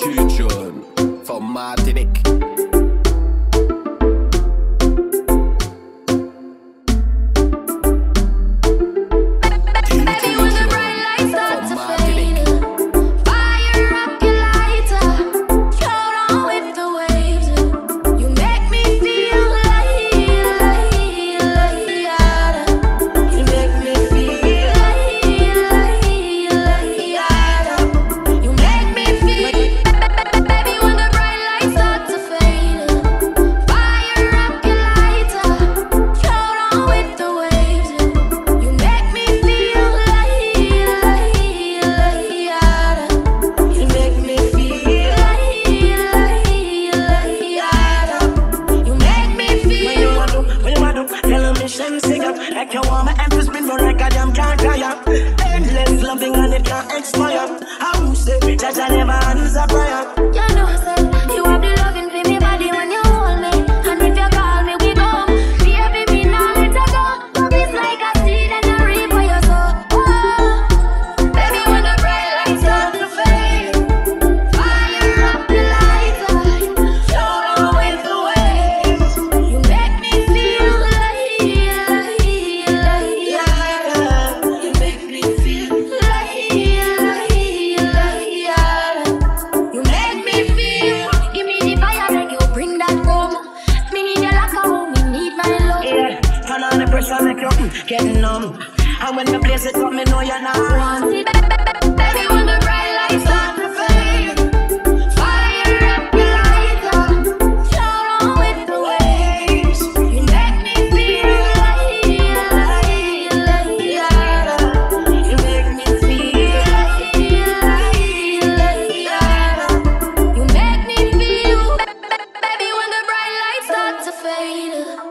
tune, from Martinique. warmer and to spin for like a damn car tire. Endless loving and it can't expire. I will say that I never answer prayer. numb, get numb. And when the place it come, me know you're not one. Baby, bright lights fade. Fire up your with the waves. You make me feel like, like, like, You make me feel like, like, You make me feel, baby, when the bright lights start to fade.